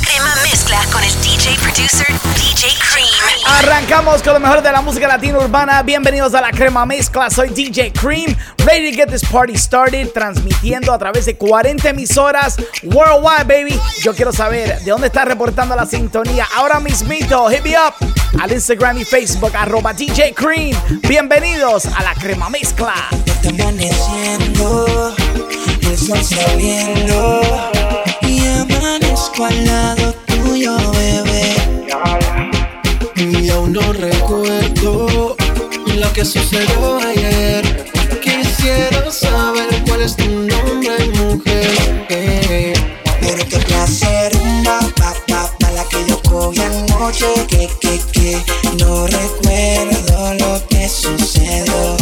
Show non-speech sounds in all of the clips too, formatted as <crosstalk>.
Crema mezcla con el DJ producer DJ Cream. Arrancamos con lo mejor de la música latina urbana. Bienvenidos a la crema mezcla. Soy DJ Cream. Ready to get this party started. Transmitiendo a través de 40 emisoras worldwide, baby. Yo quiero saber de dónde está reportando la sintonía. Ahora mismito, hit me up al Instagram y Facebook, arroba DJ Cream. Bienvenidos a la crema mezcla. Está amaneciendo, el sol saliendo y al lado tuyo, bebé. Y aún no recuerdo lo que sucedió ayer. Quisiera saber cuál es tu nombre, mujer. Eh, Pero qué placer, una pa, pa, pa, la que yo cogí anoche. Que, que, que, no recuerdo lo que sucedió.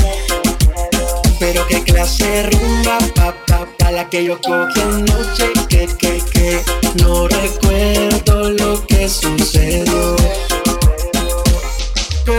Pero qué clase rumba, pa, pa, pa, la que yo cogí anoche. Que, que, no recuerdo lo que sucedió.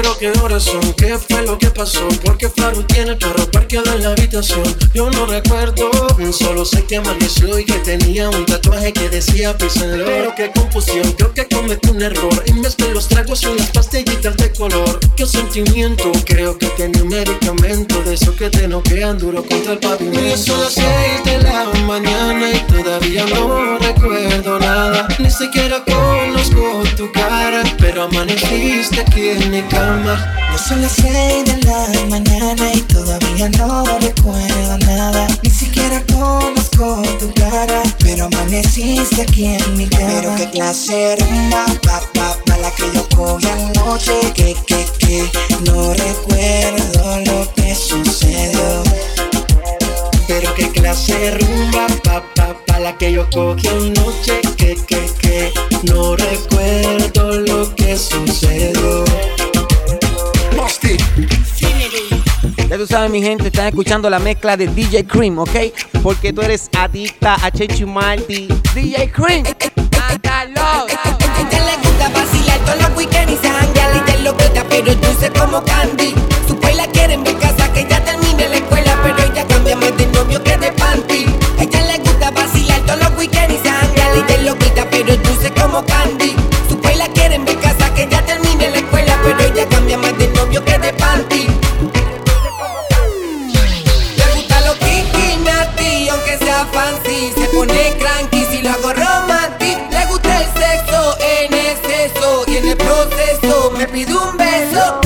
Pero qué horas son, qué fue lo que pasó Porque Faru tiene el carro parqueado en la habitación Yo no recuerdo, solo sé que amaneció Y que tenía un tatuaje que decía písenlo Pero qué confusión, creo que cometí un error. Y mezclé los tragos y las pastillitas de color. Qué sentimiento, creo que tenía un medicamento De eso que te noquean duro contra el pavimento. Son las seis de la mañana y todavía no recuerdo nada. Ni siquiera conozco tu cara Pero amaneciste aquí en mi cama Ya son las seis de la mañana y todavía no recuerdo nada. Ni siquiera conozco tu cara, pero amaneciste aquí en mi cama. Pero qué clase rumba, pa, pa, pa, la que yo cogí anoche. Que, que, que, no recuerdo lo que sucedió. Pero qué clase rumba, pa, pa, pa, la que yo cogí anoche Que, que, que, no recuerdo lo que sucedió Ya tú sabes, mi gente, están escuchando la mezcla de DJ Cream, ¿ok? Porque tú eres adicta a Chechu Marty. DJ Cream. Mátalo. A ella le gusta vacilar todos los weekends y se janguea y te lo pero es dulce como candy. Pide un beso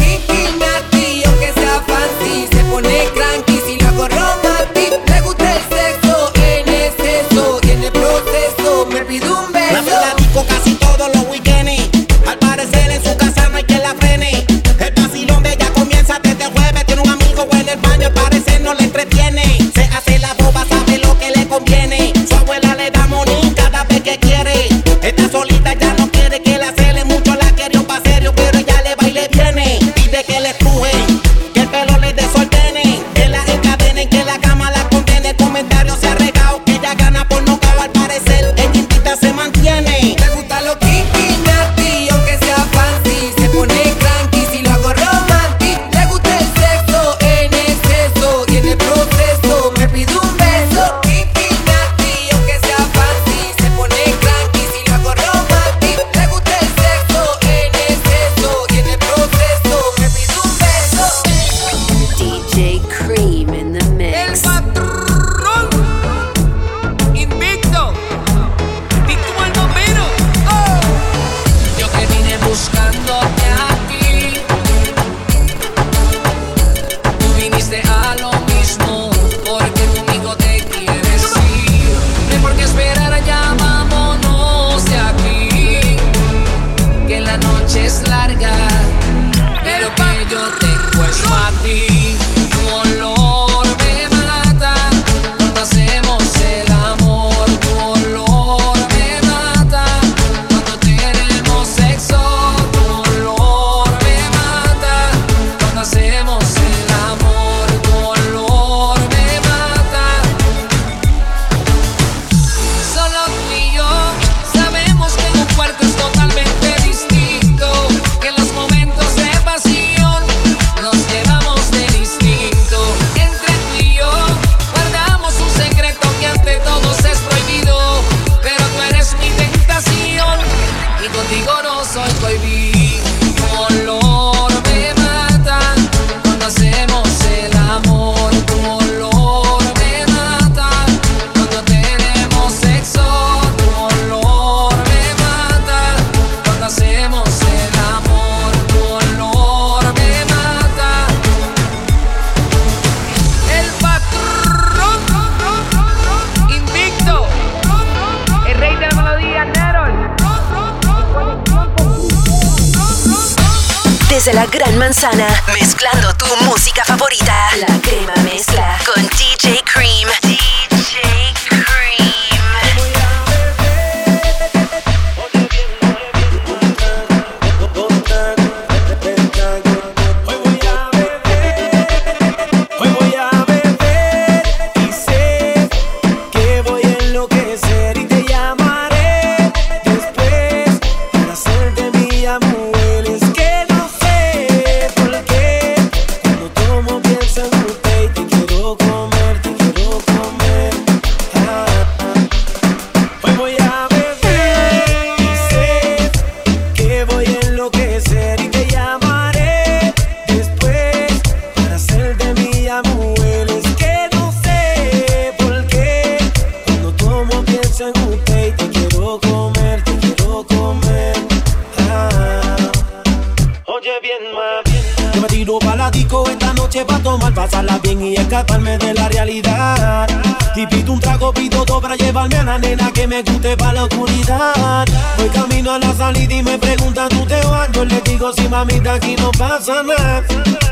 me guste pa' la oscuridad. Voy camino a la salida y me preguntan, ¿tú te vas? Yo le digo, sí, mamita, aquí no pasa nada.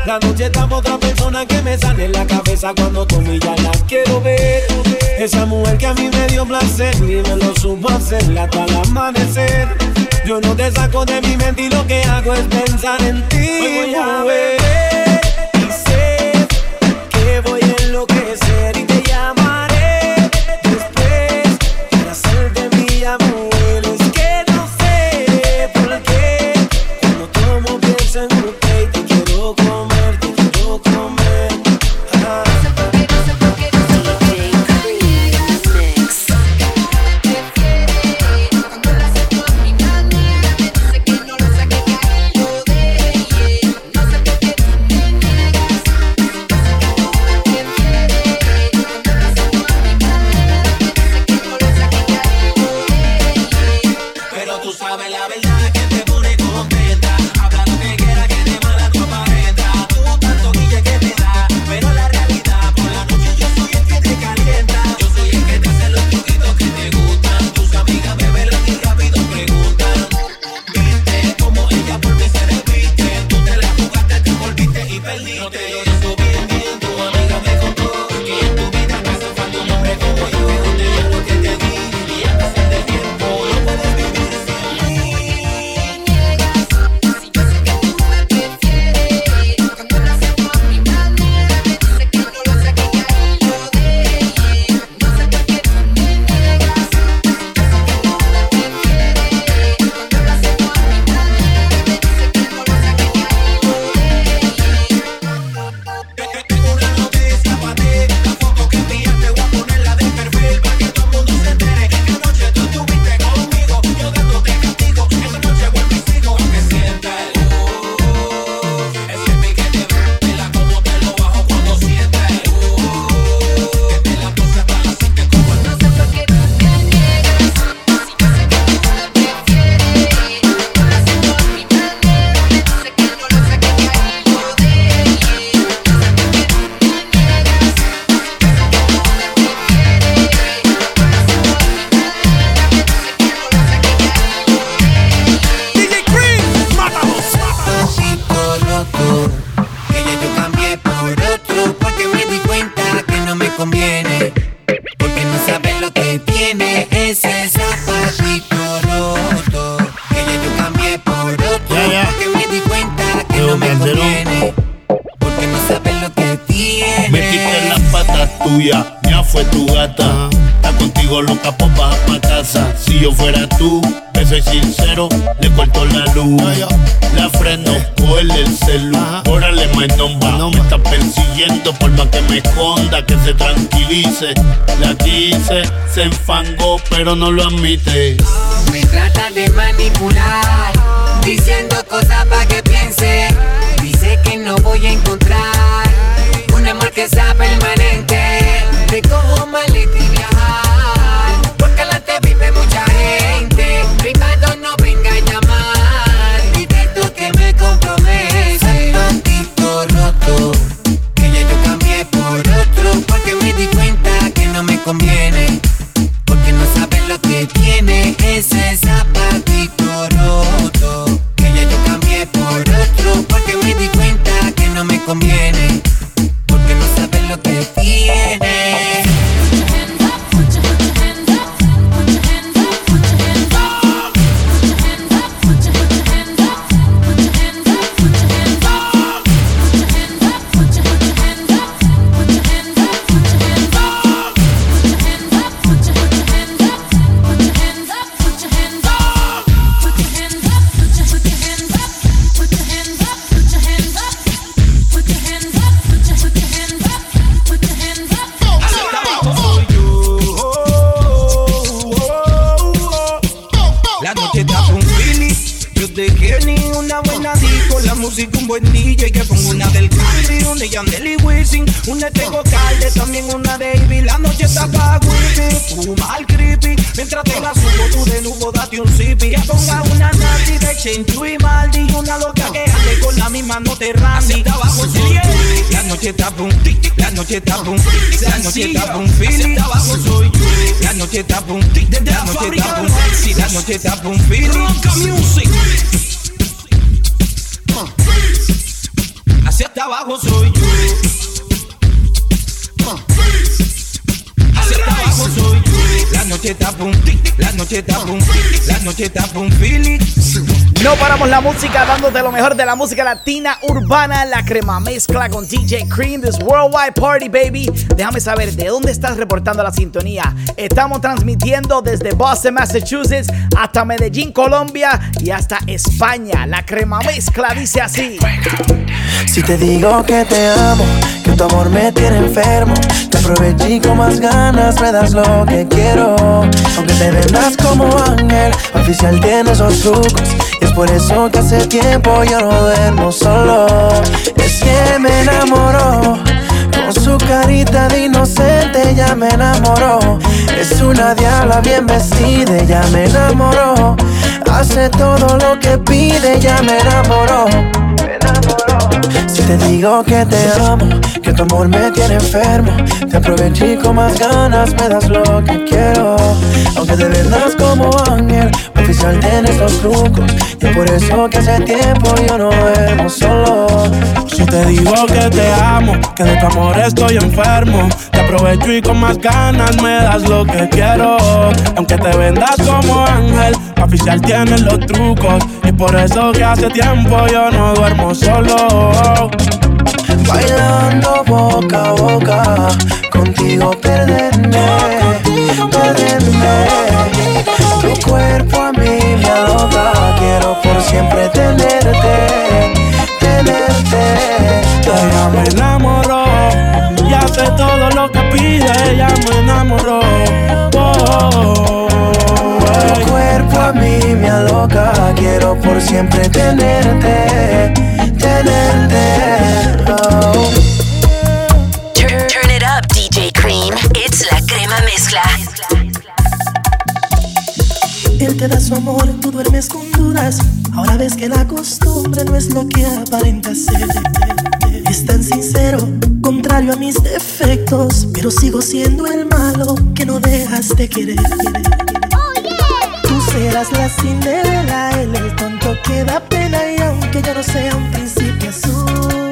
La noche está por otra persona que me sale en la cabeza cuando tú ya la quiero ver. Esa mujer que a mí me dio placer y me lo supo hacer hasta el amanecer. Yo no te saco de mi mente y lo que hago es pensar en ti. Hoy voy a beber y sé que voy a enloquecer y te llamaré. en fango, pero no lo admite. Me trata de manipular, diciendo cosas para que piense. Dice que no voy a encontrar un amor que sea permanente. Te cojo mal. Noche está boom, la noche está boom, la noche está boom, No paramos la música dándote lo mejor de la música latina urbana, la crema mezcla con DJ Cream, this worldwide party, baby. Déjame saber de dónde estás reportando la sintonía. Estamos transmitiendo desde Boston, Massachusetts, hasta Medellín, Colombia y hasta España. La crema mezcla dice así. Si te digo que te amo, que tu amor me tiene enfermo, te aproveché con más ganas, me das lo que quiero. Aunque te como ángel, oficial tiene esos trucos. Por eso que hace tiempo yo no duermo solo. Es que me enamoró. Con su carita de inocente ya me enamoró. Es una diabla bien vestida, ya me enamoró. Hace todo lo que pide, ya me enamoró. Si te digo que te amo, que tu amor me tiene enfermo, te aproveché con más ganas, me das lo que quiero. Aunque te vendas como ángel, oficial tienes los trucos. Y por eso que hace tiempo yo no duermo solo. Si te digo que te amo, que de tu amor estoy enfermo, te aprovecho y con más ganas me das lo que quiero. Aunque te vendas como ángel, oficial tienes los trucos. Y por eso que hace tiempo yo no duermo solo. Bailando boca a boca, contigo perderme. Por siempre tenerte, tenerte. Ella me enamoró y hace todo lo que pide, ella me enamoró. Oh, tu cuerpo a mí me aloca, quiero por siempre tenerte, tenerte. Turn it up, DJ Cream. It's la crema mezcla. Te da su amor, tú duermes con dudas. Ahora ves que la costumbre no es lo que aparenta ser. Es tan sincero, contrario a mis defectos, pero sigo siendo el malo que no dejas de querer. Tú serás la Cinderela, él el tonto que da pena y aunque yo no sea un príncipe azul,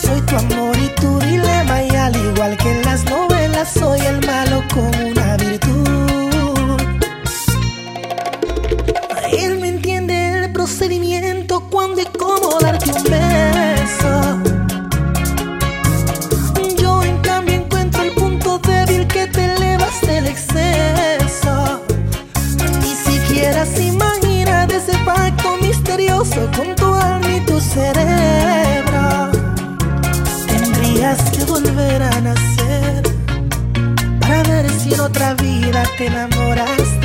soy tu amor y tu dilema y al igual que en las novelas soy el malo con cerebro. Tendrías que volver a nacer para ver si en otra vida te enamoras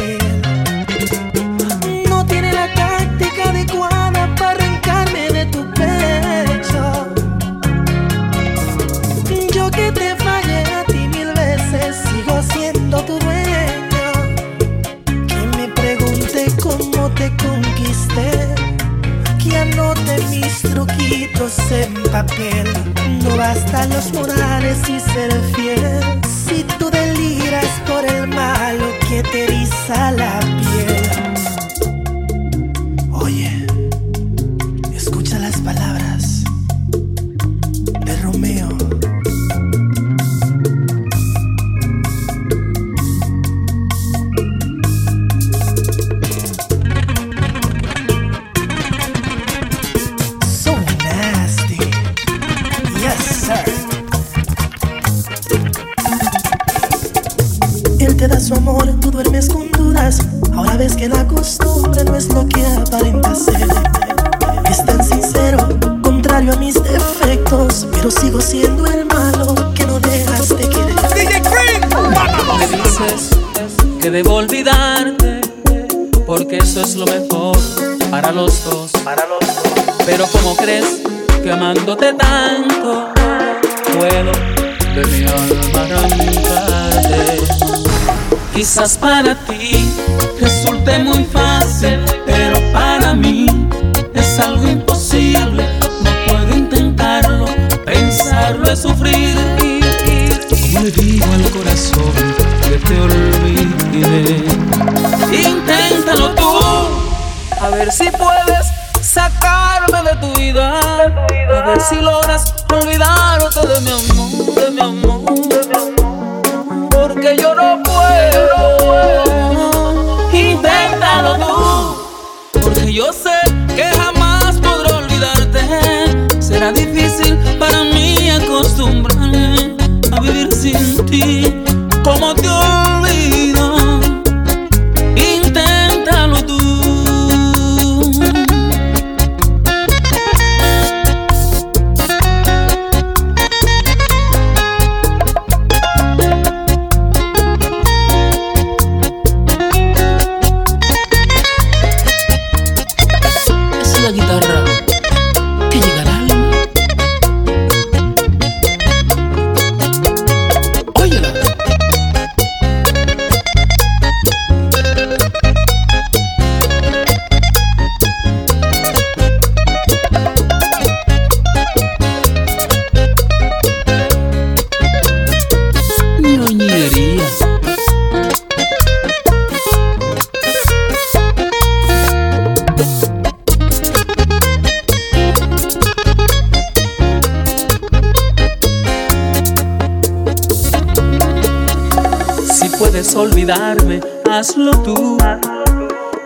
olvidarme, hazlo tú.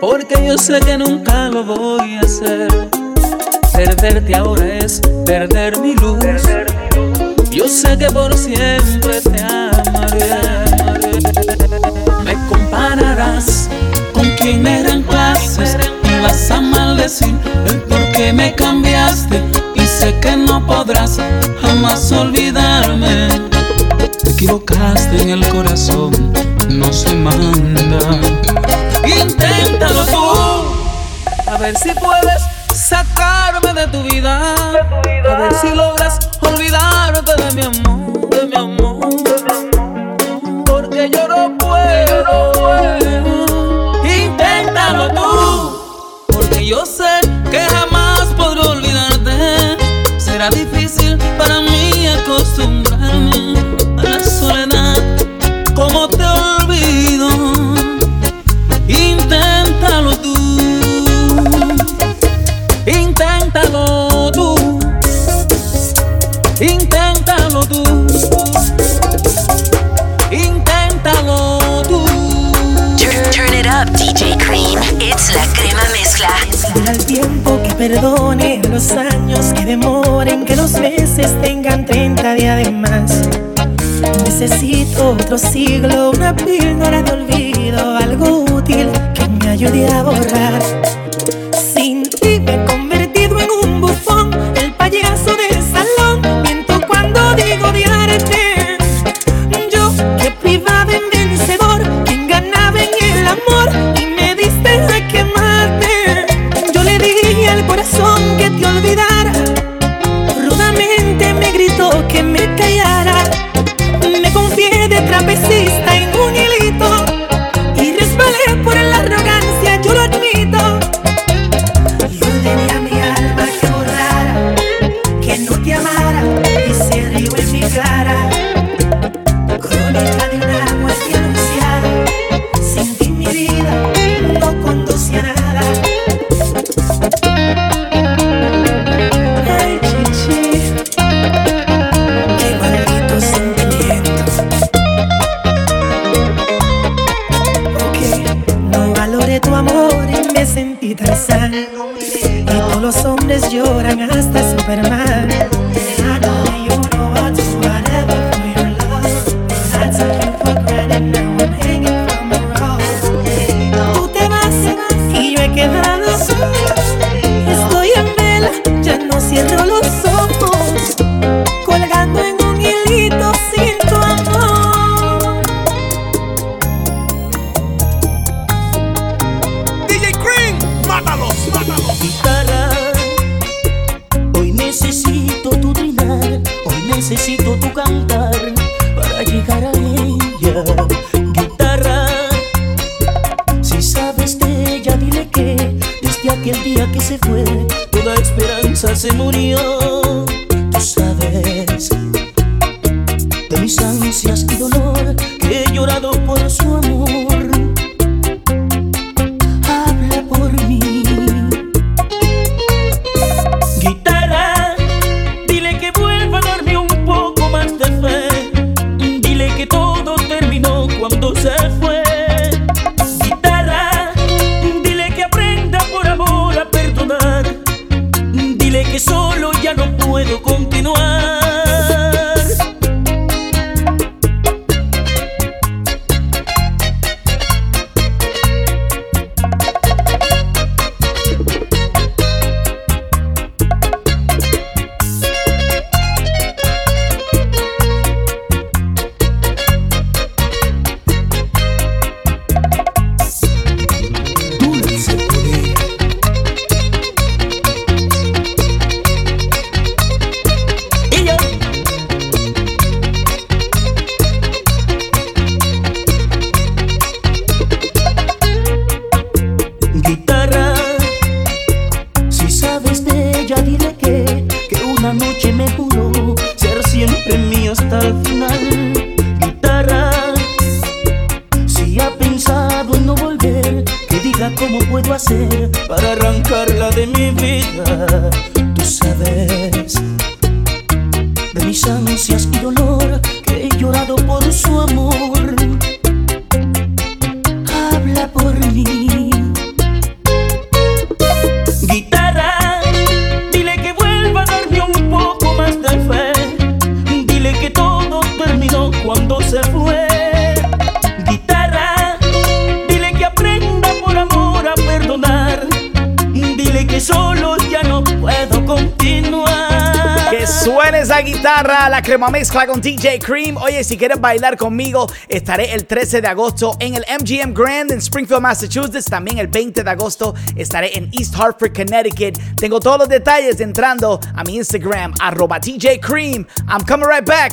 Porque yo sé que nunca lo voy a hacer. Perderte ahora es perder mi luz. Yo sé que por siempre te amaré. Me compararás con quien eran clases. Me vas a maldecir el por qué me cambiaste. Y sé que no podrás jamás olvidarme equivocaste en el corazón no se manda. Inténtalo tú, a ver si puedes sacarme de tu vida, a ver si logras olvidarte de mi amor. perdone los años que demoren, que los meses tengan 30 días de más. Necesito otro siglo, una píldora de olvido, algo útil que me ayude a borrar mezcla con DJ Cream. Oye, si quieres bailar conmigo, estaré el 13 de agosto en el MGM Grand en Springfield, Massachusetts. También el 20 de agosto estaré en East Hartford, Connecticut. Tengo todos los detalles entrando a mi Instagram, arroba DJ Cream. I'm coming right back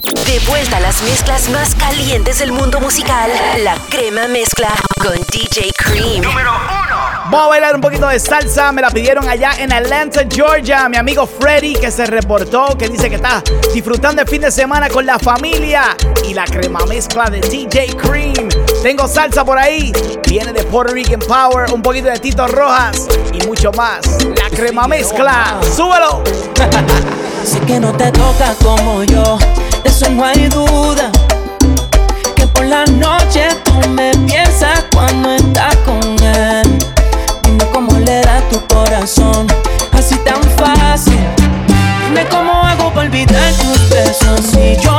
De vuelta a las mezclas más calientes del mundo musical, la crema mezcla con DJ Cream. Número Vamos a bailar un poquito de salsa. Me la pidieron allá en Atlanta, Georgia. Mi amigo Freddy que se reportó, que dice que está disfrutando el fin de semana con la familia. Y la crema mezcla de DJ Cream. Tengo salsa por ahí. Viene de Puerto Rican Power, un poquito de Tito Rojas y mucho más. La crema mezcla. Súbelo. <laughs> Sé que no te toca como yo, eso no hay duda. Que por la noche tú me piensas cuando estás con él. Dime cómo le da tu corazón, así tan fácil. Dime cómo hago para olvidar tus besos si yo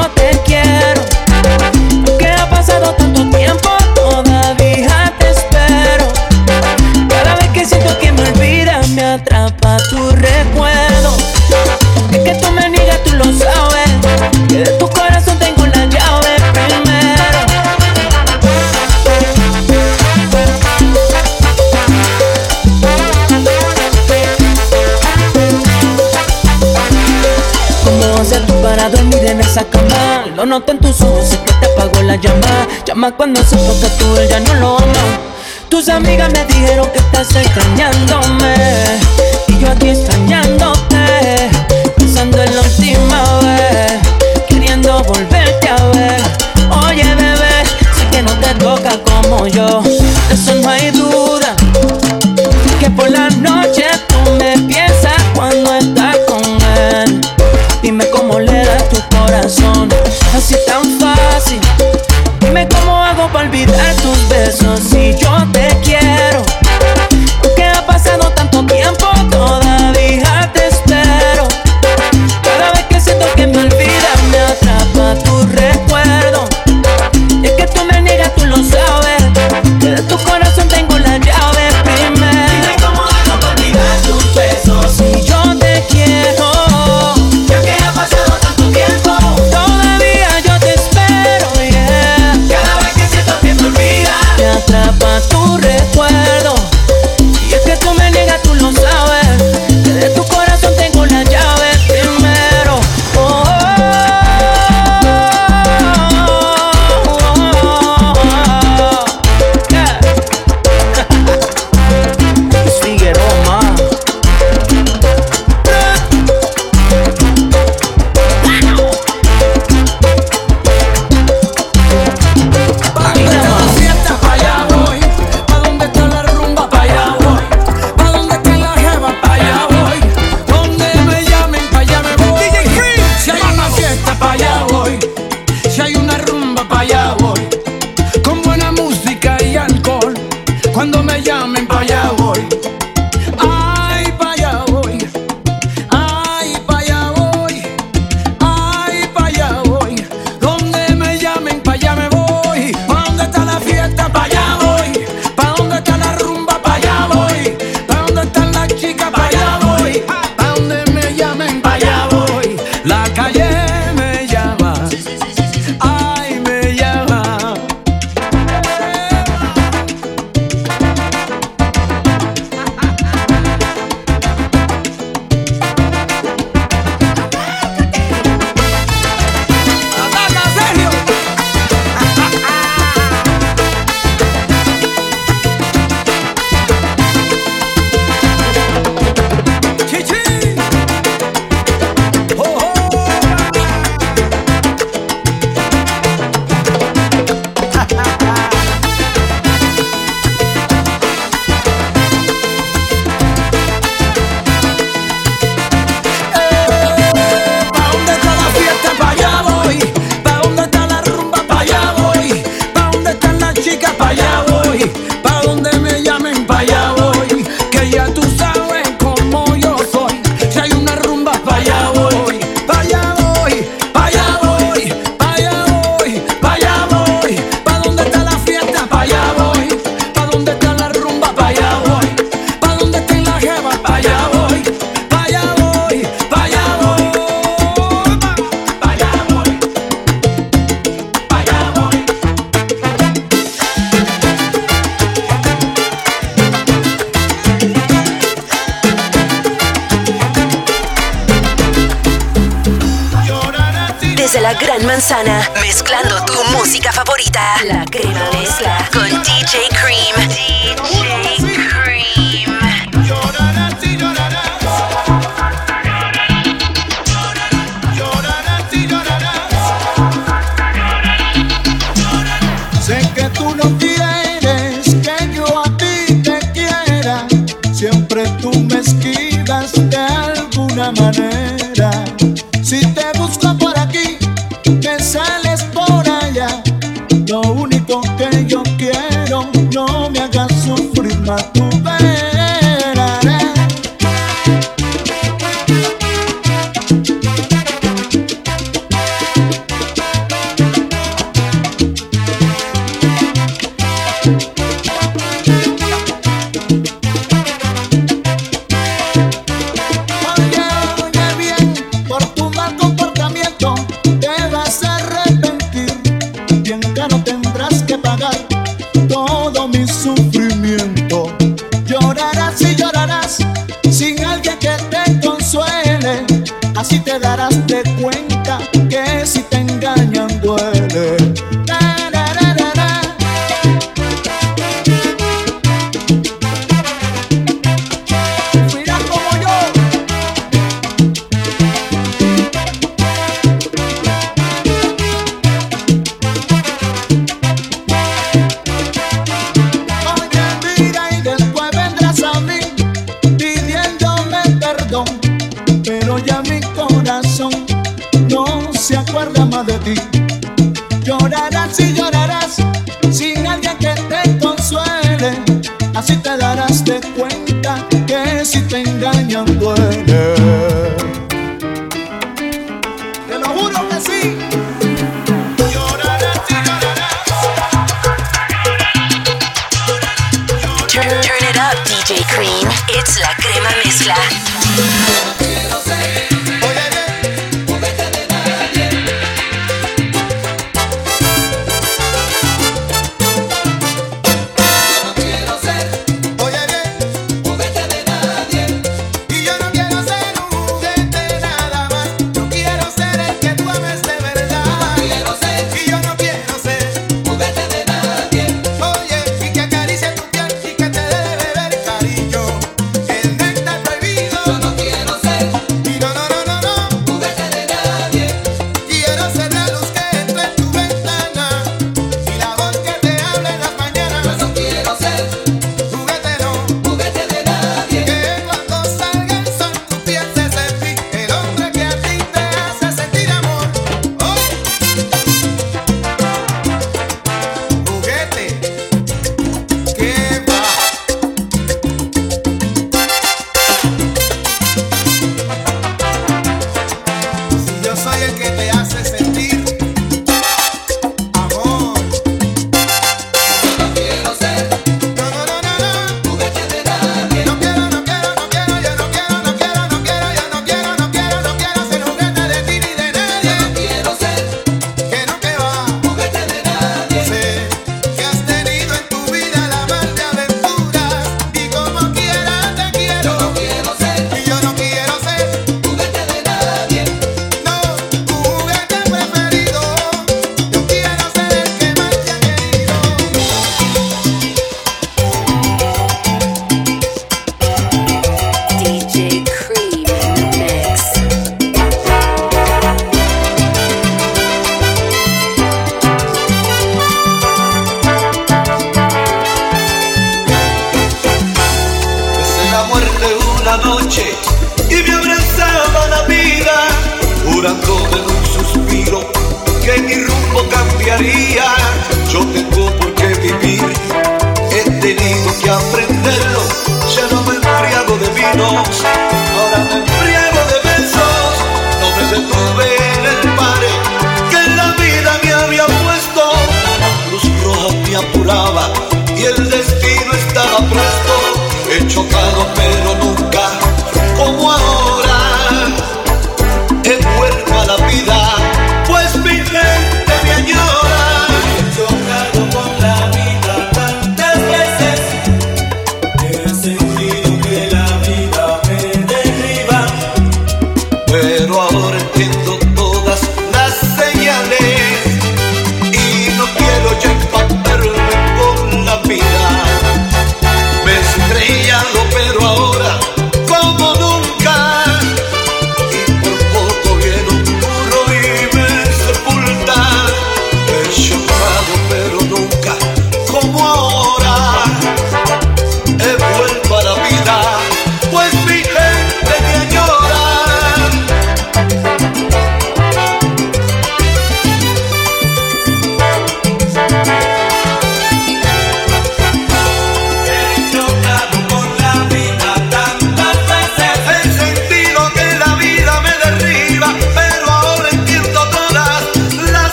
en esa cama? Lo noto en tus ojos, sé que te apagó la llama. Llama cuando se que tú él ya no lo amas. Tus amigas me dijeron que estás extrañándome. Y yo aquí extrañándote. Pensando en la última vez. Queriendo volverte a ver. Oye, bebé, sé que no te toca como yo. Así tan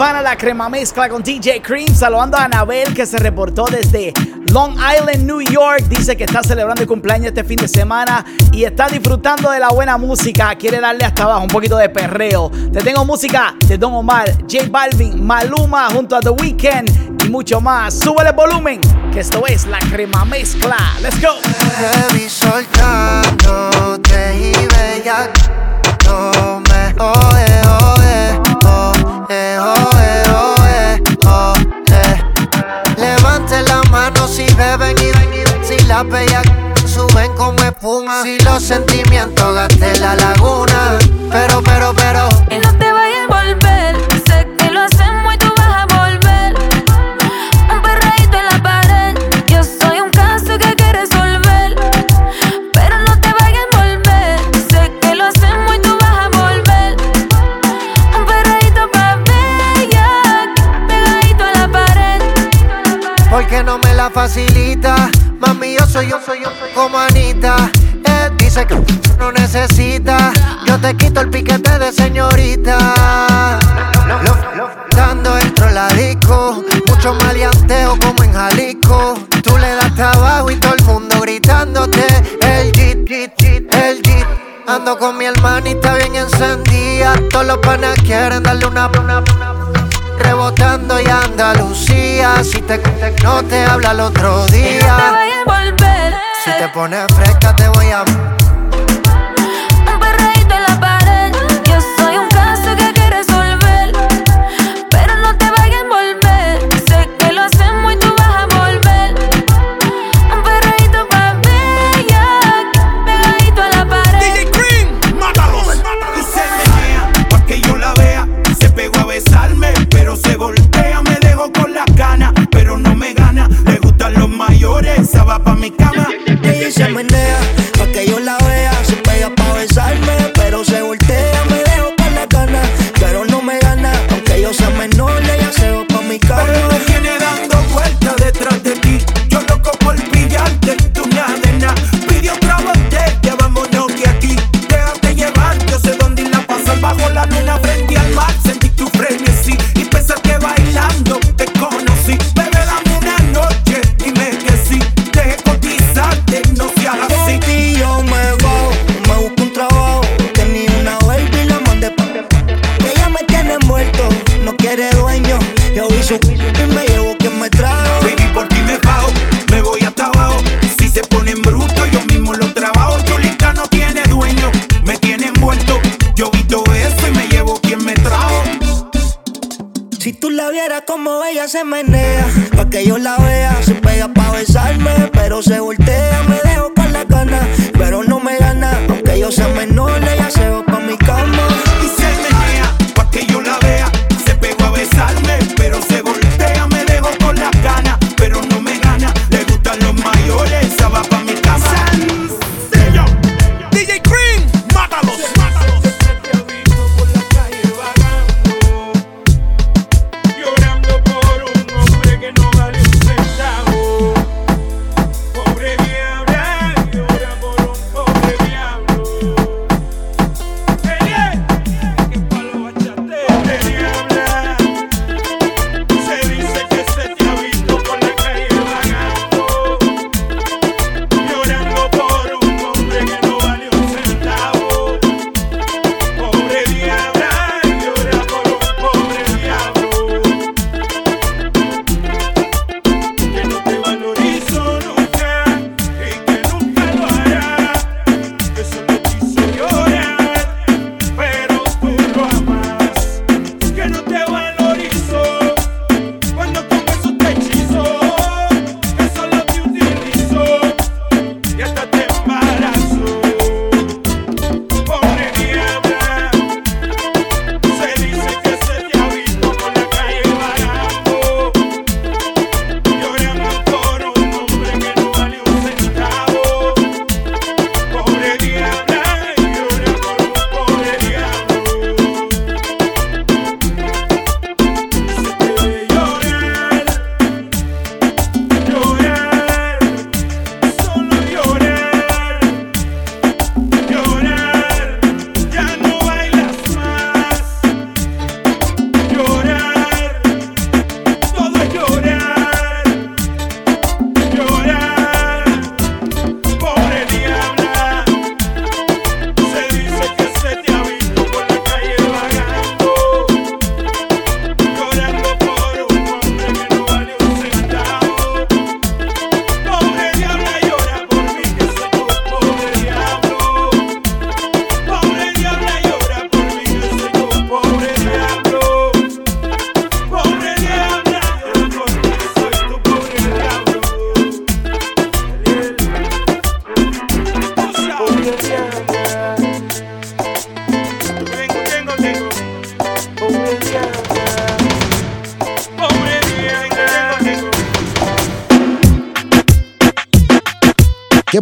latina urbana, la crema mezcla con DJ Cream. Saludando a Anabel que se reportó desde Long Island, New York. Dice que está celebrando el cumpleaños este fin de semana y está disfrutando de la buena música. Quiere darle hasta abajo un poquito de perreo. Te tengo música de Don Omar, J Balvin, Maluma junto a The Weeknd y mucho más. Sube el volumen, que esto es la crema mezcla. Let's go. Suben como espuma. Si los sentimientos gasten la laguna, pero, pero, pero. Y no te vayas a volver, sé que lo hacemos y tú vas a volver. Un perreíto en la pared, yo soy un caso que hay que resolver. Pero no te vayas a volver, sé que lo hacemos y tú vas a volver. Un perreíto pa' bella, pegadito a la pared. Porque no me la facilita. Mami, yo soy yo, soy yo, como Anita. Él dice que no necesita. Yo te quito el piquete de señorita. Dando dentro la disco. Mucho maleanteo como en Jalisco. Tú le das trabajo y todo el mundo gritándote. El jeep, jeep, jeep, el jeep. Ando con mi hermanita bien encendida. Todos los panas quieren darle una, una, Rebotando y Andalucía. Si te no te habla el otro te día. vayas a volver, Si te pones fresca, te voy a. se menea se menea, pa' que yo la vea, se pega pa' besarme, pero se voltea,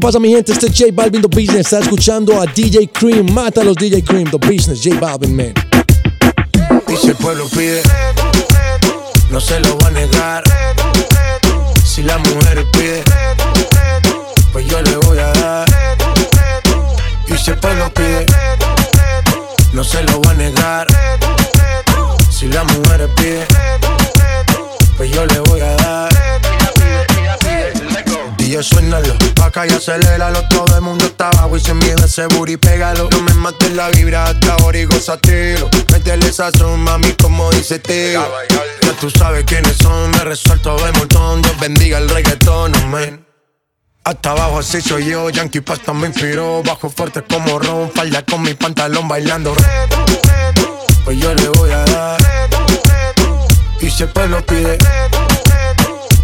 pasa mi gente? Este es J Balvin The Business. Está escuchando a DJ Cream. Mata a los DJ Cream The Business. J Balvin, man. Y si el pueblo pide, no se lo va a negar. Si la mujer pide, pues yo le voy a dar. Y si el pueblo pide, no se lo va a negar. Si la mujer pide, pues yo le voy a dar. Y yo suénalo acá y aceléralo. Todo el mundo está abajo y se envía ese booty, pégalo. No me mates la vibra hasta ahora y. Métele esa son, mami, como dice tío. Ya tú sabes quiénes son, me resuelto de montón. Dios bendiga el reggaetón, amén. Hasta abajo así soy yo, Yankee Pasta me inspiró. Bajo fuerte como ron, falda con mi pantalón bailando. Pues yo le voy a dar. Y si el pueblo pide,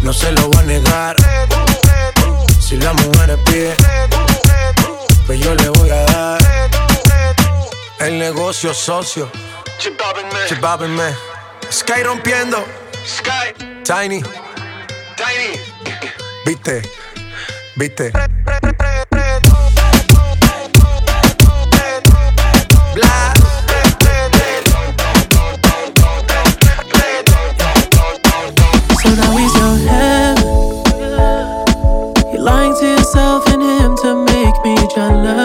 no se lo va a negar. Si las mujeres piden, pues yo le voy a dar. El negocio socio. Chipápenme. Sky rompiendo. Sky. Tiny. Tiny. Viste. Viste. Black. 算了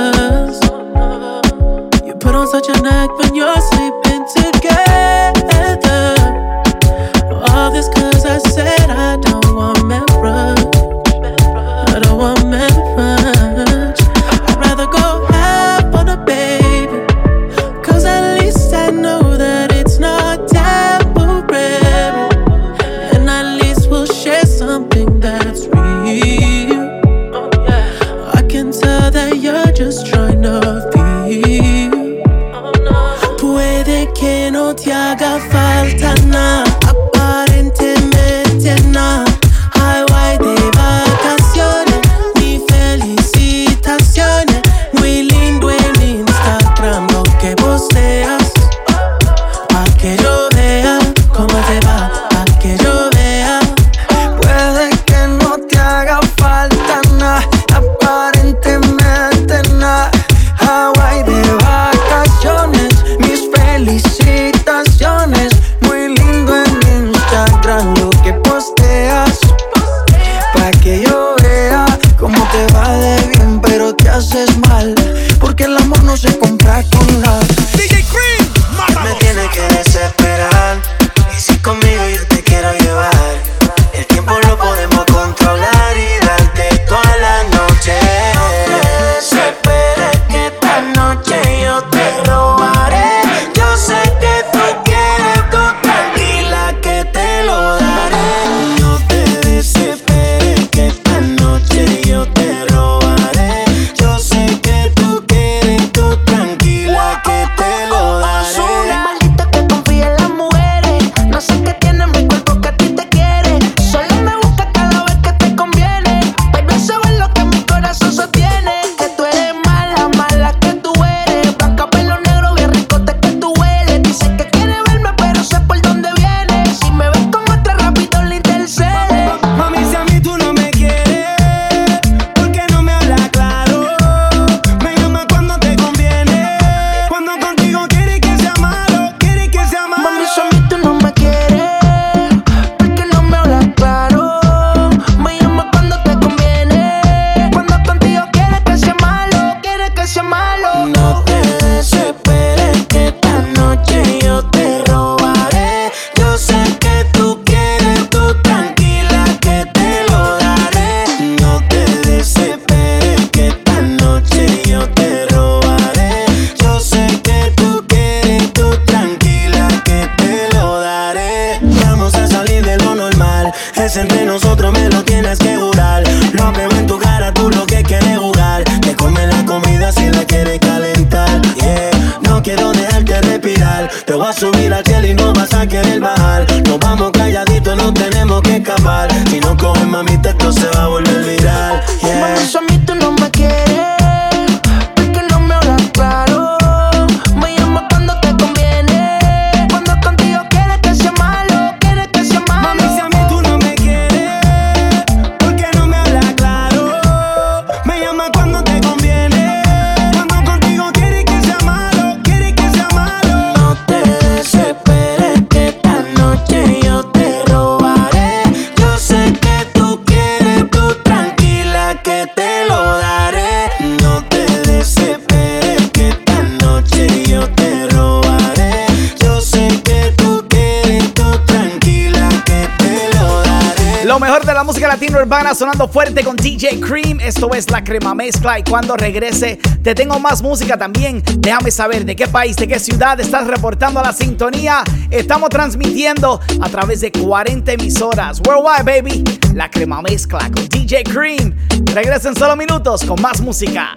con DJ Cream. Esto es la crema mezcla y cuando regrese te tengo más música también. Déjame saber de qué país, de qué ciudad estás reportando a la sintonía. Estamos transmitiendo a través de 40 emisoras. Worldwide, baby. La crema mezcla con DJ Cream. Regresa en solo minutos con más música.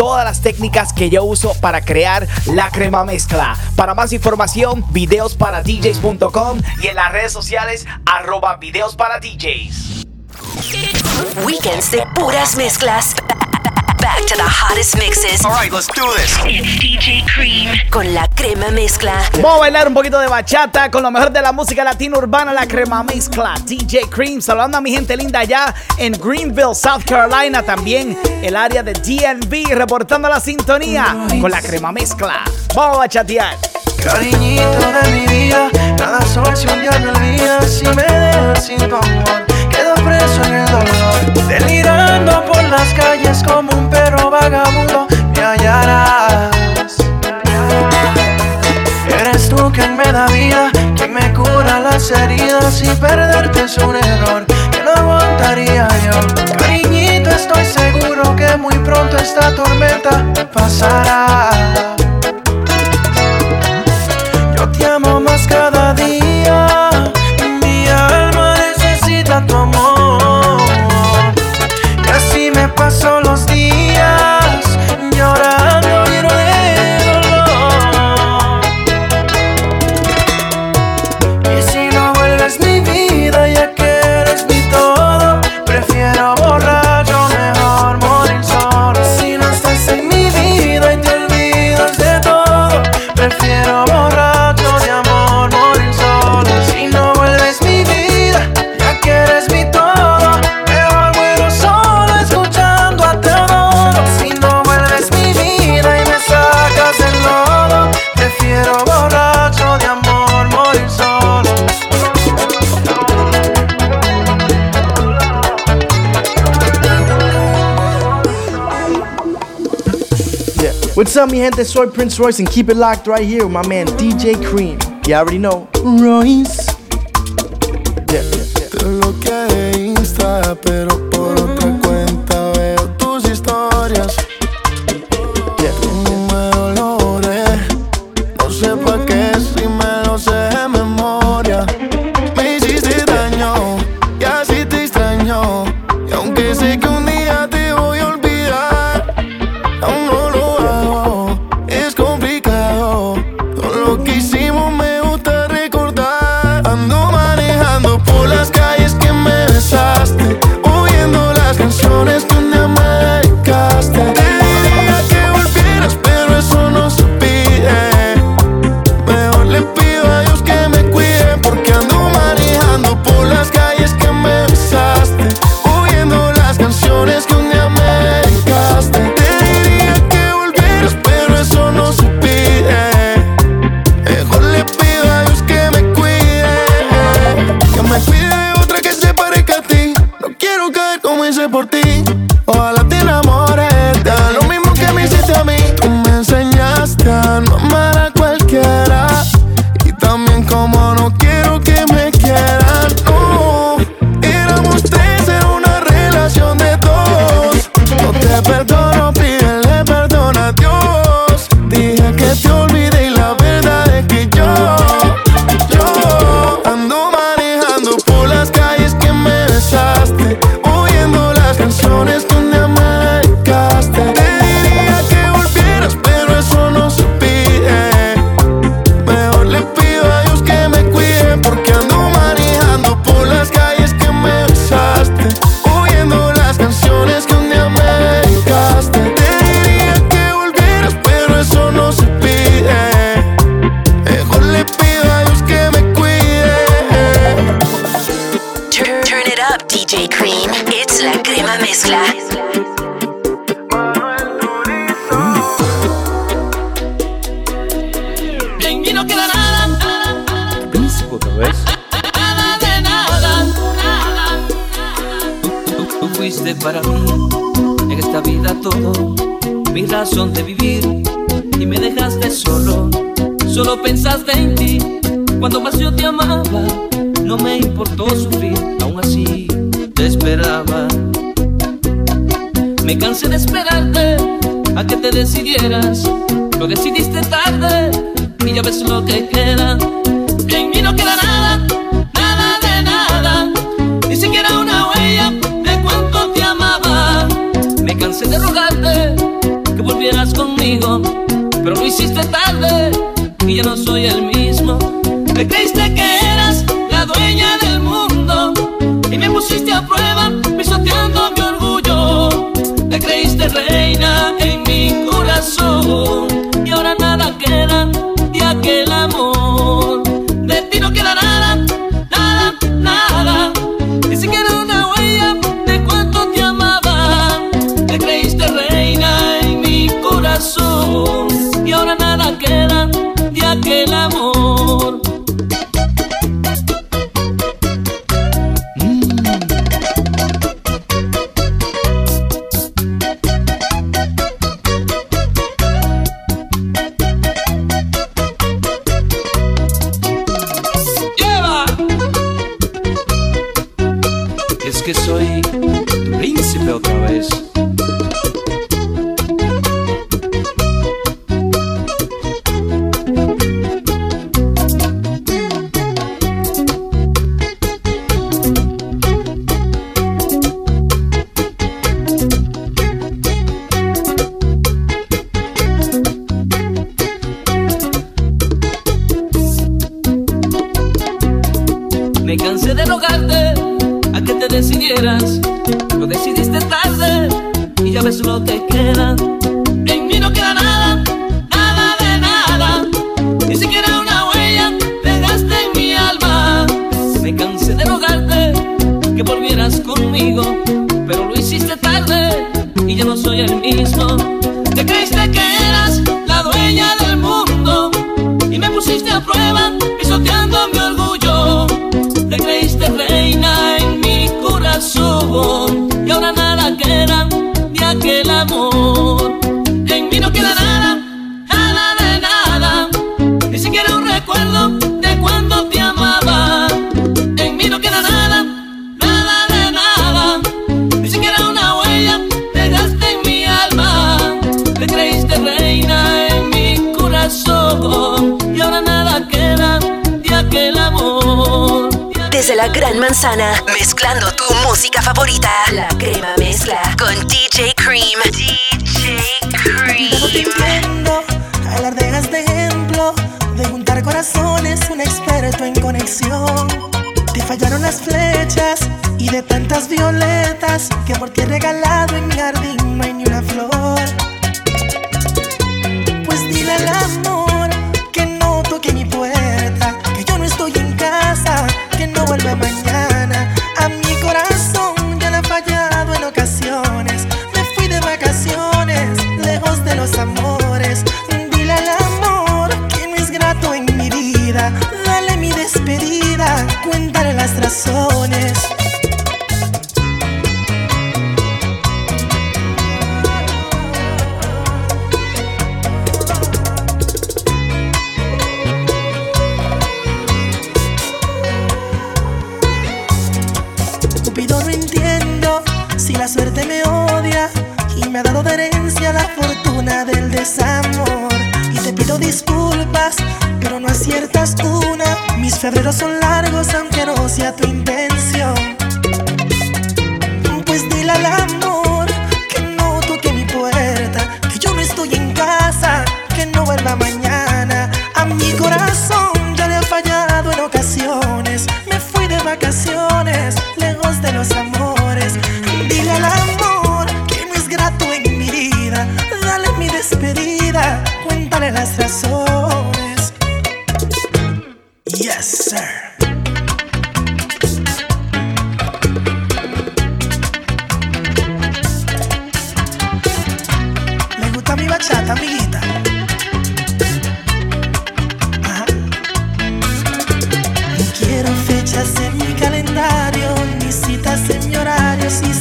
todas las técnicas que yo uso para crear la crema mezcla. Para más información, videosparadjs.com y en las redes sociales arroba videos para DJs. Weekends de puras mezclas. To the hottest mixes. All right, let's do this. It's DJ Cream con la crema mezcla. Vamos a bailar un poquito de bachata con lo mejor de la música latina urbana, la crema mezcla. DJ Cream, saludando a mi gente linda allá en Greenville, South Carolina, también el área de DNB, reportando la sintonía con la crema mezcla. Vamos a bachatear. Cariñito de mi vida, si un día me olvidas Si me dejas sin tu amor, quedo preso en el dolor. Delirando por las calles como un perro vagabundo. Me hallarás. Eres tú quien me da vida, quien me cura las heridas Y perderte es un error que no aguantaría yo. Cariñito, estoy seguro que muy pronto esta tormenta pasará What's up, mi gente? Soy Prince Royce, and keep it locked right here with my man DJ Cream. You already know. Royce. Yeah, yeah, yeah. Me cansé de rogarte a que te decidieras. Lo decidiste tarde y ya ves lo que queda. En mí no queda nada, nada de nada. Ni siquiera una huella pegaste en mi alma. Me cansé de rogarte que volvieras conmigo. Pero lo hiciste tarde y ya no soy el mismo. Te creíste que la Gran Manzana, mezclando tu música favorita. La crema mezcla con DJ Cream. DJ Cream. Alardeas de ejemplo de juntar corazones, un experto en conexión. Te fallaron las flechas y de tantas violetas que por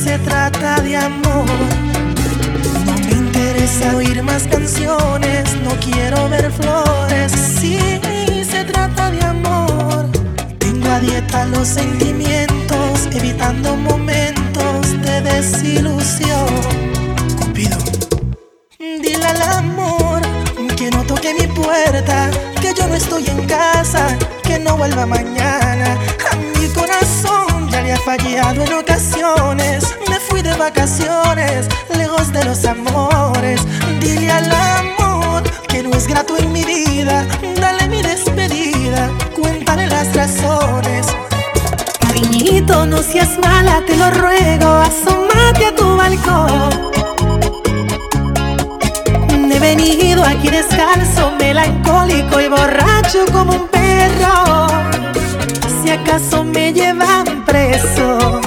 se trata de amor. No me interesa oír más canciones, no quiero ver flores. Sí, se trata de amor, tengo a dieta los sentimientos, evitando momentos de desilusión. Cupido, dile al amor que no toque mi puerta, que yo no estoy en casa, que no vuelva mañana a mi corazón le ha fallado en ocasiones. Me fui de vacaciones, lejos de los amores. Dile al amor que no es grato en mi vida. Dale mi despedida, cuéntale las razones. Cariñito, no seas mala, te lo ruego, asómate a tu balcón. He venido aquí descalzo, melancólico y borracho como un perro. Si acaso me llevan preso,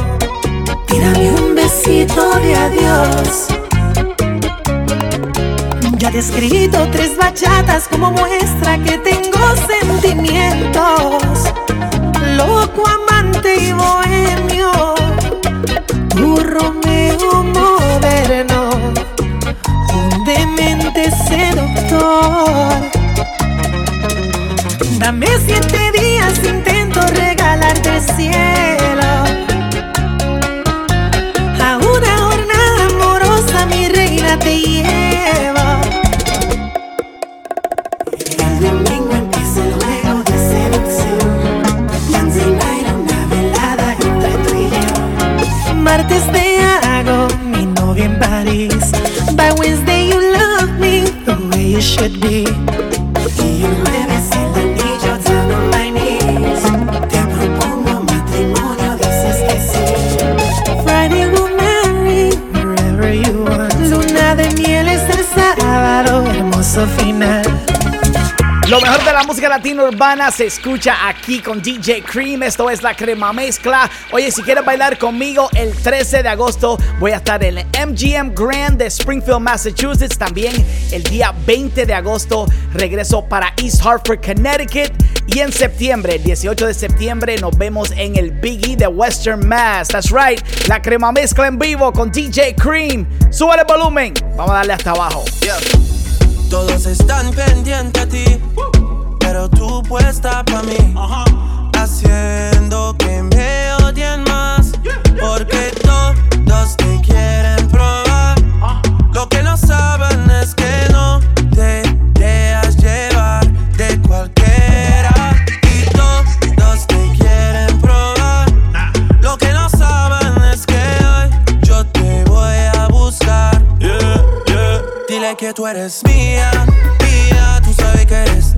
tírame un besito de adiós. Ya te he escrito tres bachatas como muestra que tengo sentimientos. Loco, amante y bohemio, tu Romeo moderno, un demente seductor. Dame siete días, el cielo. A una jornada amorosa, mi reina te llevo. El domingo empieza el juego de seducción. Wednesday night, una velada entre tú y yo. Martes te hago mi novia en París. By Wednesday you love me the way you should be. Final. Lo mejor de la música latina urbana se escucha aquí con DJ Cream. Esto es la crema mezcla. Oye, si quieres bailar conmigo, el 13 de agosto voy a estar en el MGM Grand de Springfield, Massachusetts. También el día 20 de agosto regreso para East Hartford, Connecticut. Y en septiembre, el 18 de septiembre, nos vemos en el Biggie de Western Mass. That's right, la crema mezcla en vivo con DJ Cream. Sube el volumen. Vamos a darle hasta abajo. Todos están pendientes a ti, pero tú puesta pa' mí. Haciendo que me odien más, que tú eres mía, mía, tú sabes que eres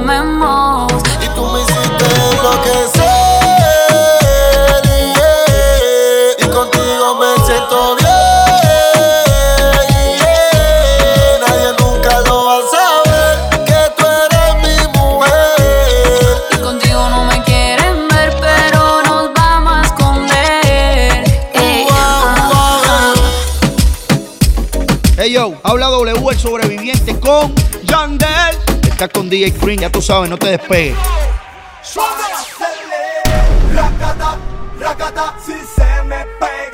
Y tú me hiciste enloquecer. Yeah. Y contigo me siento bien. Nadie nunca lo va a saber que tú eres mi mujer. Y contigo no me quieren ver, pero nos vamos a esconder. Eh. Hey, yo, habla W el sobreviviente con Yandel. Estás con DJ Green, ya tú sabes, no te despegues. Suave, racata, racata, si se me pega.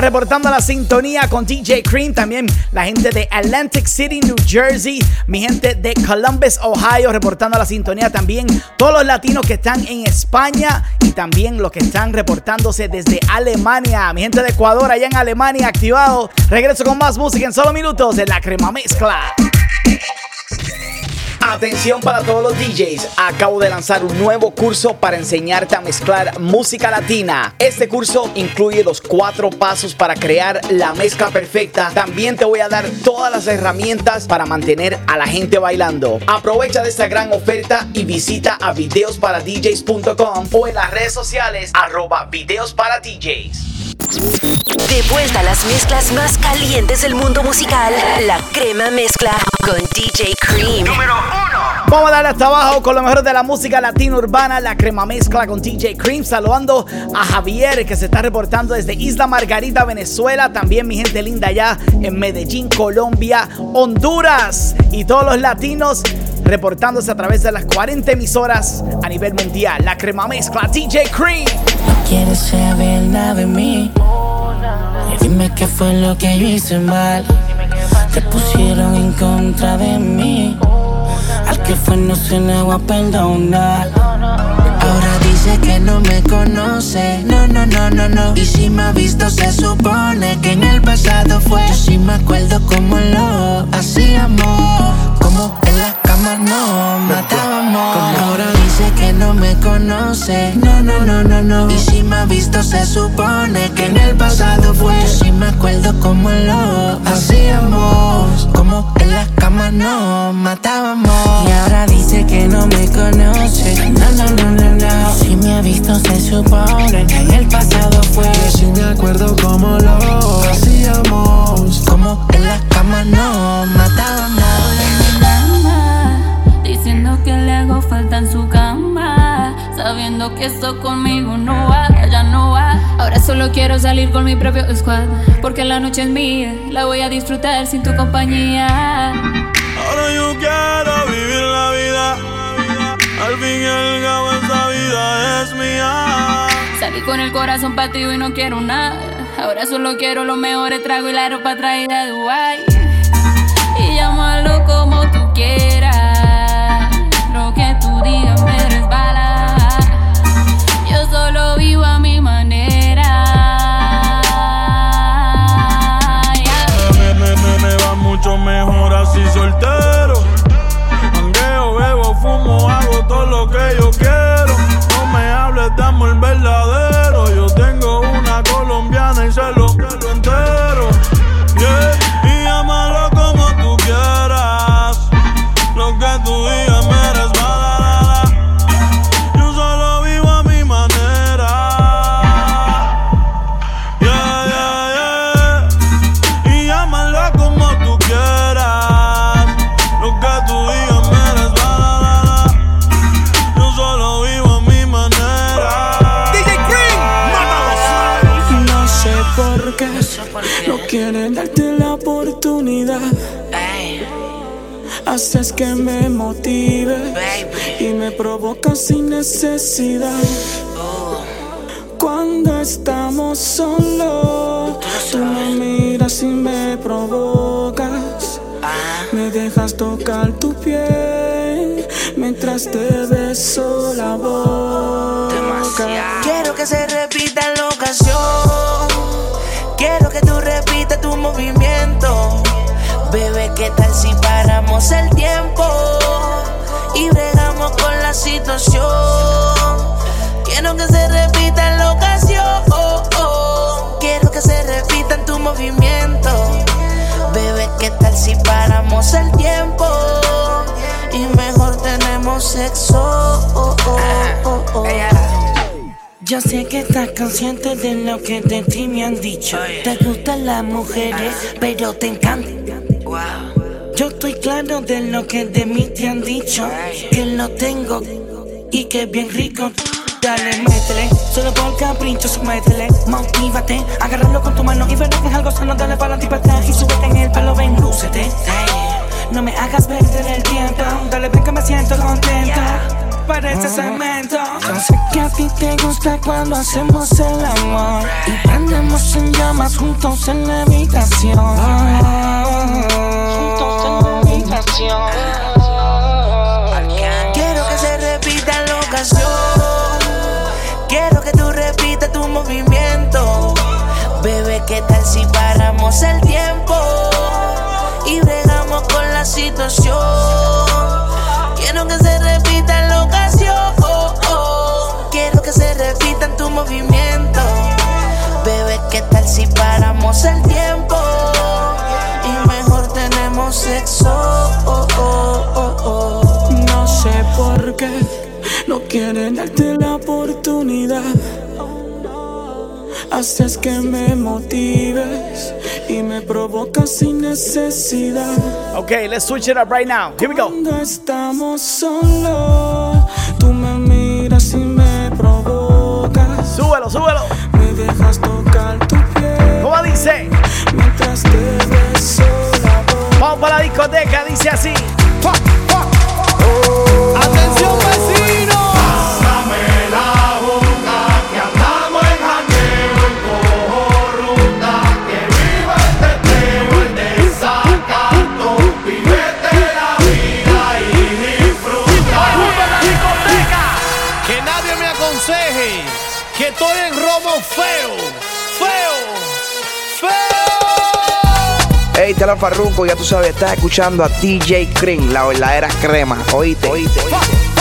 Reportando la sintonía con DJ Cream. También la gente de Atlantic City, New Jersey. Mi gente de Columbus, Ohio, reportando la sintonía también. Todos los latinos que están en España y también los que están reportándose desde Alemania. Mi gente de Ecuador, allá en Alemania, activado. Regreso con más música en solo minutos en la crema mezcla. Atención para todos los DJs, acabo de lanzar un nuevo curso para enseñarte a mezclar música latina. Este curso incluye los cuatro pasos para crear la mezcla perfecta. También te voy a dar todas las herramientas para mantener a la gente bailando. Aprovecha de esta gran oferta y visita a videosparadjs.com o en las redes sociales arroba videos para DJs. De vuelta a las mezclas más calientes del mundo musical, la crema mezcla con DJ Cream. Número Vamos a darle hasta abajo con lo mejor de la música latina urbana, la crema mezcla con DJ Cream. Saludando a Javier que se está reportando desde Isla Margarita, Venezuela. También mi gente linda allá en Medellín, Colombia, Honduras. Y todos los latinos reportándose a través de las 40 emisoras a nivel mundial. La crema mezcla DJ Cream. quieres saber nada de mí. Dime qué fue lo que yo hice mal. Te pusieron en contra de mí. Al que fue no se le va a perdonar. Ahora dice que no me conoce. No, no, no, no, no. Y si me ha visto, se supone que en el pasado fue. Yo sí me acuerdo cómo lo hacíamos. Como en la cama no matábamos. Ahora dice que no me conoce. No, no, no, no, no. Y si me ha visto, se supone que en el pasado fue. Yo sí me acuerdo cómo lo hacíamos. Como en la cama no matábamos. Y ahora dice que no me conoce. No, no, no, no, no. Si me ha visto, se supone que en el pasado fue. Yo sí me acuerdo cómo lo hacíamos. Como en la cama no matábamos. Falta en su cama. Sabiendo que esto conmigo no va, ya no va. Ahora solo quiero salir con mi propio squad. Porque la noche es mía, la voy a disfrutar sin tu compañía. Ahora yo quiero vivir la vida. Al fin y al cabo esta vida es mía. Salí con el corazón partido y no quiero nada. Ahora solo quiero los mejores tragos y la ropa traída de Dubai. Y llámalo como tú quieras. Haces que me motive y me provocas sin necesidad. Cuando estamos solos, tú me miras y me provocas. Me dejas tocar tu piel mientras te beso la boca. Quiero que se repita la ocasión. Quiero que tú repitas tu movimiento. Bebé, ¿qué tal si paramos el tiempo? Y bregamos con la situación. Quiero que se repita la ocasión. Quiero que se repita en tu movimiento. Bebé, ¿qué tal si paramos el tiempo? Y mejor tenemos sexo. Yo sé que estás consciente de lo que de ti me han dicho. Te gustan las mujeres, pero te encantan. Yo estoy claro de lo que de mí te han dicho. Que lo tengo y que es bien rico. Dale, métele, solo por capricho, métele, motívate, agárralo con tu mano y verás que es algo sano, dale para ti para y súbete en el pelo, ven, lúcete. No me hagas perder el tiempo, dale, ven que me siento contenta. Parece cemento. Yo sé que a ti te gusta cuando hacemos el amor y prendemos en llamas juntos en la habitación. Juntos en la habitación. Quiero que se repita la ocasión. Quiero que tú repitas tu movimiento. Bebé, ¿qué tal si paramos el tiempo? Y bregamos con la situación. Quiero que se repita paramos el tiempo? Y mejor tenemos sexo. No sé por qué no quieren darte la oportunidad. Haces que me motives y me provocas sin necesidad. Okay, let's switch it up right now. Here we go. Cuando estamos solos, tú me miras y me provocas. Súbelo, súbelo. Me dejas. ¿Cómo dice? Mientras te beso la boca. Vamos para la discoteca, dice así. Atención vecinos. Pásame la boca que andamos en jangueo y cojo ruta que viva el teteo, el desacato, vivete la vida y disfruta. Que nadie me aconseje que estoy en feo, feo, Hey, te la Farruko, ya tú sabes, estás escuchando a DJ Cream, la verdadera crema. Oíste, oíste. Atención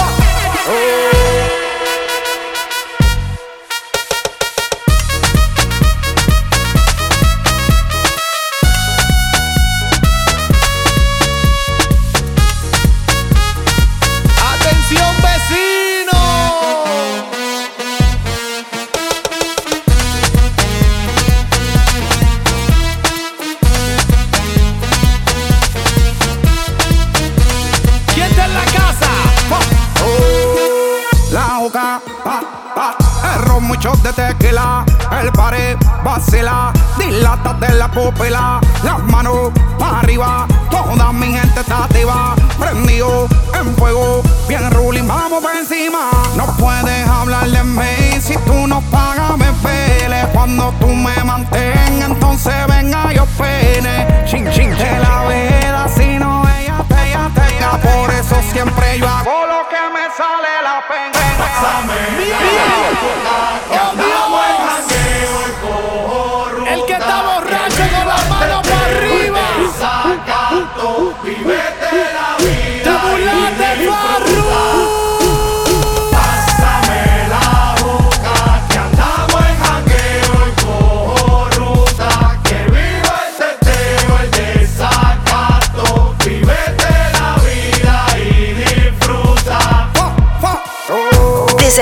vacila, dilátate la pupila, las manos para arriba, toda mi gente está activa, prendido en fuego, bien ruling, vamos por encima. No puedes hablar de mí si tú no pagas, me pele, cuando tú me mantengas, entonces venga yo pene, chin chin, de la veda, si no ella te, ella, por eso siempre yo hago lo que me sale la pena.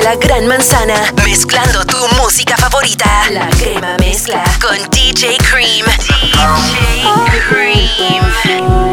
La Gran Manzana, mezclando tu música favorita. La crema mezcla con DJ Cream. DJ Cream.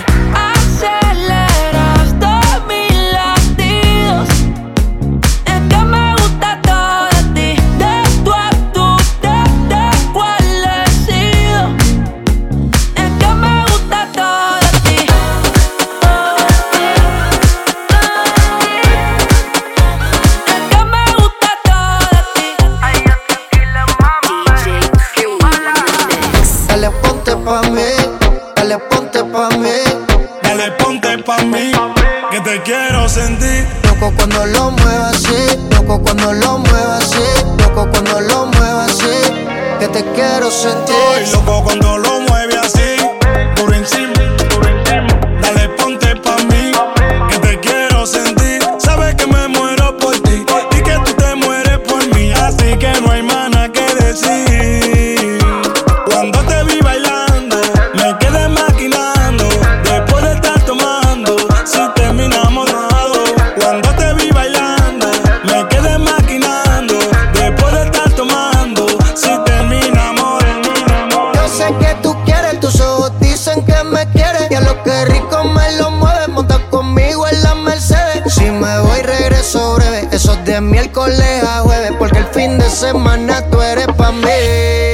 me quiere y a lo que rico me lo mueve. Monta conmigo en la Mercedes. Si me voy, regreso breve. Eso es de miércoles a jueves. Porque el fin de semana tú eres pa' mí.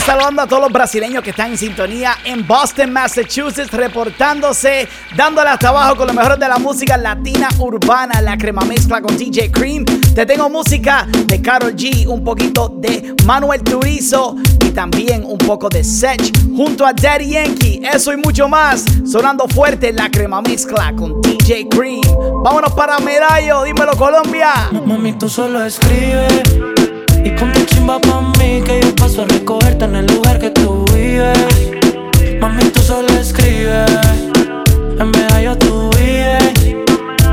Saludando a todos los brasileños que están en sintonía en Boston, Massachusetts, reportándose, dándole hasta abajo con lo mejor de la música latina urbana, la crema mezcla con DJ Cream. Te tengo música de Carol G, un poquito de Manuel Turizo y también un poco de Sech junto a Daddy Yankee. Eso y mucho más, sonando fuerte la crema mezcla con DJ Cream. Vámonos para Medallo, dímelo Colombia. Mami, tú solo escribe y con tu chimba pa' mí que yo paso a recogerte en el lugar que tú vives. Mami, tú solo escribes, en medallo tú vives.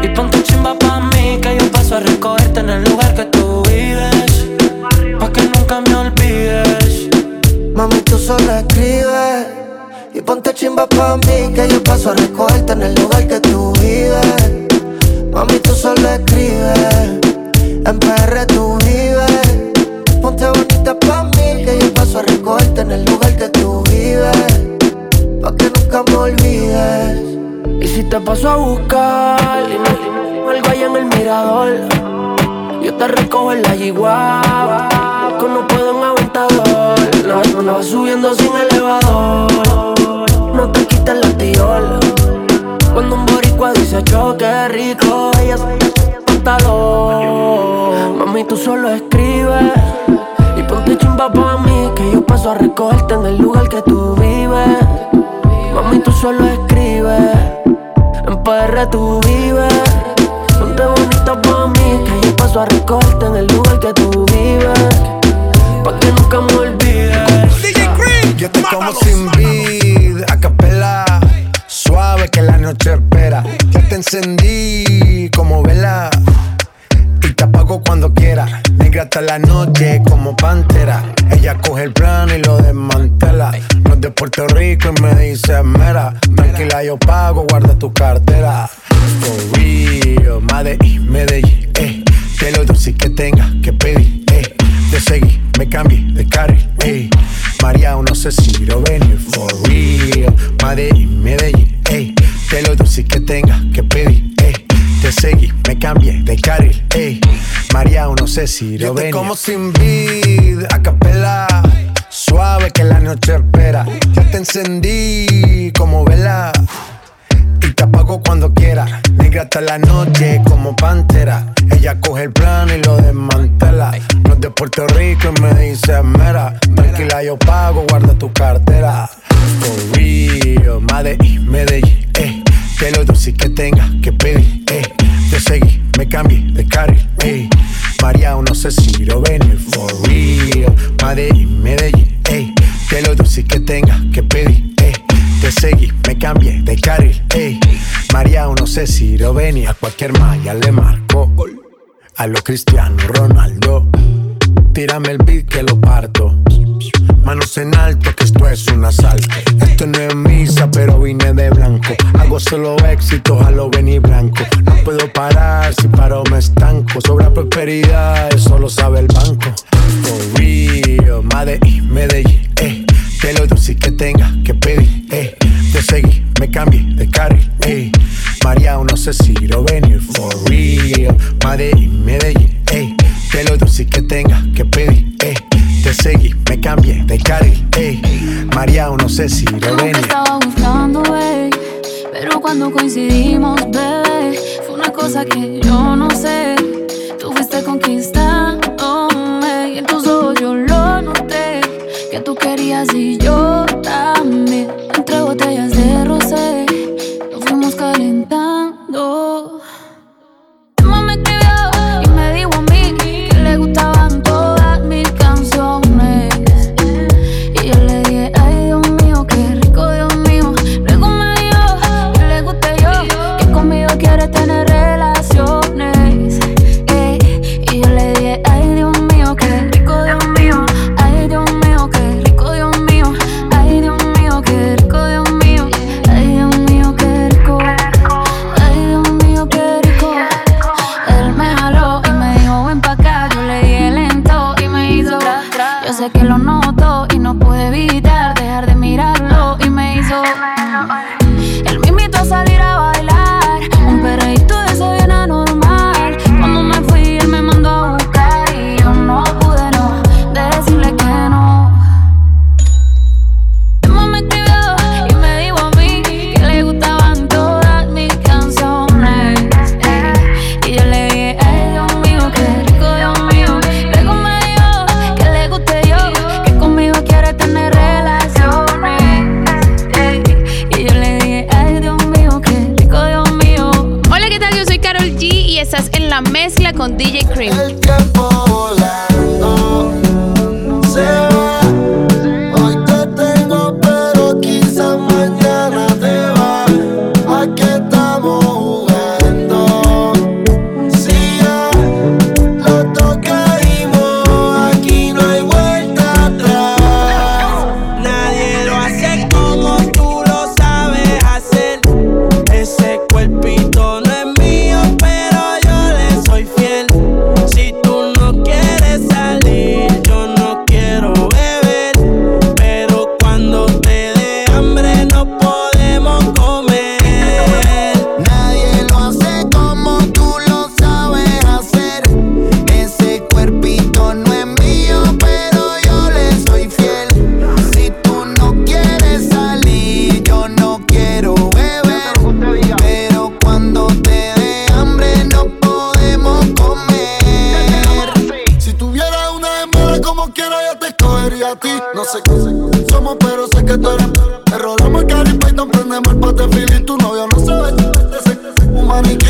Y ponte chimba pa' mí que yo paso a recogerte en el lugar que tú vives. Pa' que nunca me olvides. Mami, tú solo escribes, y ponte chimba pa' si lo ven. como sin cualquier malla le marco. A lo cristiano ey. María, no sé si lo venir for real. Madrid, Medellín, ey. De lo dulce que tenga que pedir, ey. Te seguí, me cambié de carril, ey. María, no sé si lo venir. Te estaba buscando, ey. Pero cuando coincidimos, bebé, fue una cosa que yo no sé. Tú fuiste conquistándome. Y en tus ojos yo lo noté. Que tú querías y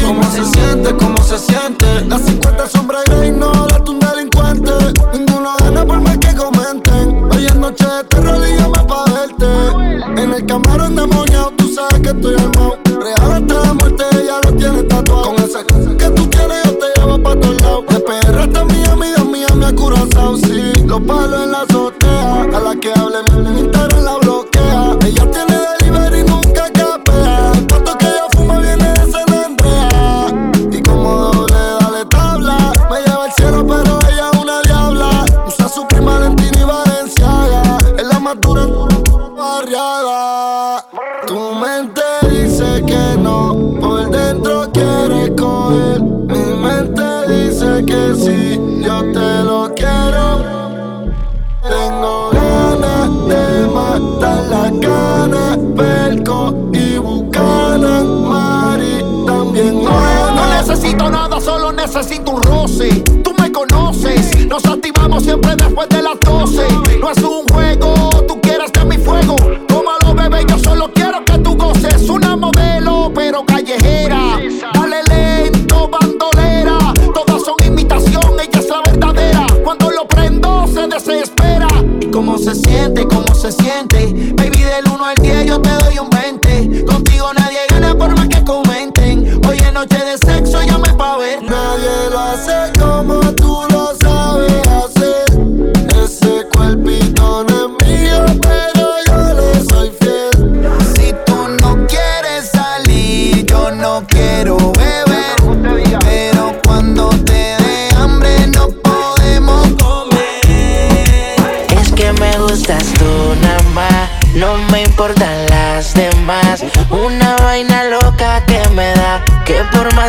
¿Cómo se siente? ¿Cómo se siente? Las 50 sombras gray, no,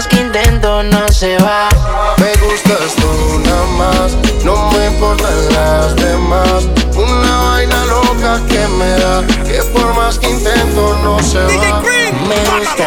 más que intento no se va. Me gustas tú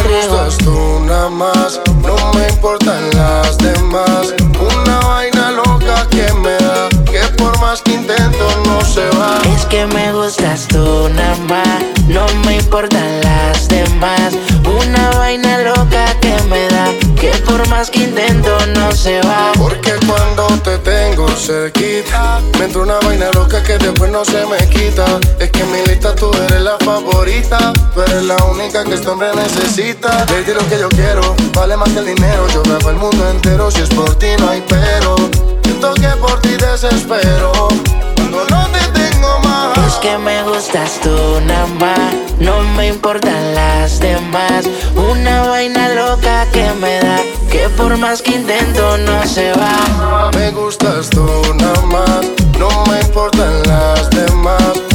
entrego. gustas tú nada más, no me importan las demás. Una vaina loca que me da, que por más que intento no se va. Es que me gustas tú nada más, no me importan las demás. Una vaina loca que me da, que por más que intento no se va. Porque cuando te cerquita, me entra una vaina loca que después no se me quita. Es que en mi lista tú eres la favorita, tú eres la única que este hombre necesita. Lady lo que yo quiero, vale más que el dinero. Yo grabo el mundo entero, si es por ti no hay pero. Siento que por ti desespero. Es que me gustas tú nada más, no me importan las demás. Una vaina loca que me da, que por más que intento no se va. Me gustas tú nada más, no me importan las demás.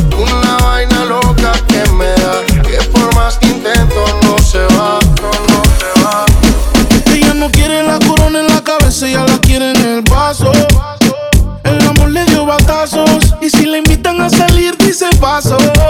Salir, dice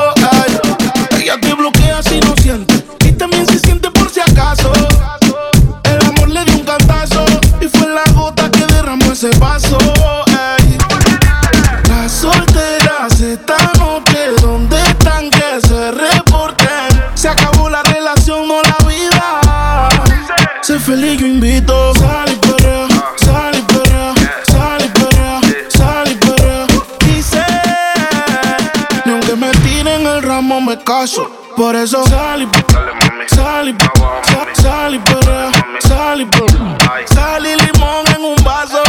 sal y perrea, sal y perrea. Sal y limón en un vaso.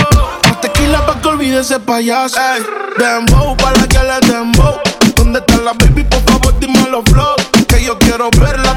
Más tequila pa' que olvide ese payaso. Ey, dembow, pa' la que le dembow. ¿Dónde está la baby? Por favor, dime los flow. Que yo quiero verla,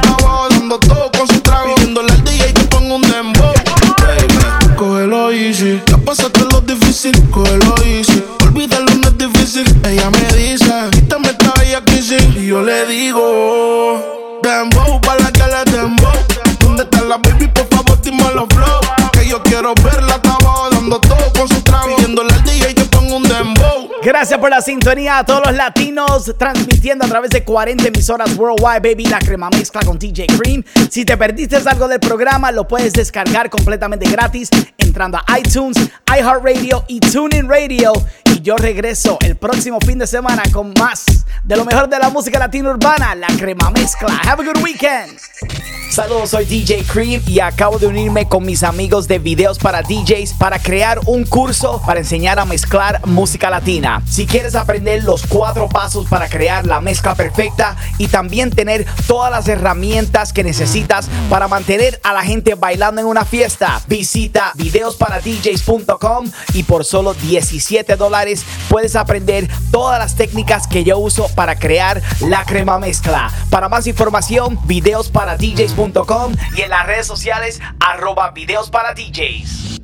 Gracias por la sintonía a todos los latinos transmitiendo a través de 40 emisoras worldwide, baby, la crema mezcla con DJ Cream. Si te perdiste algo del programa, lo puedes descargar completamente gratis entrando a iTunes, iHeartRadio y TuneIn Radio. Yo regreso el próximo fin de semana con más de lo mejor de la música latina urbana, la crema mezcla. Have a good weekend. Saludos, soy DJ Cream y acabo de unirme con mis amigos de videos para DJs para crear un curso para enseñar a mezclar música latina. Si quieres aprender los cuatro pasos para crear la mezcla perfecta y también tener todas las herramientas que necesitas para mantener a la gente bailando en una fiesta, visita videosparadjs.com y por solo 17 dólares puedes aprender todas las técnicas que yo uso para crear la crema mezcla. Para más información, videosparadjs.com y en las redes sociales arroba videos para DJs.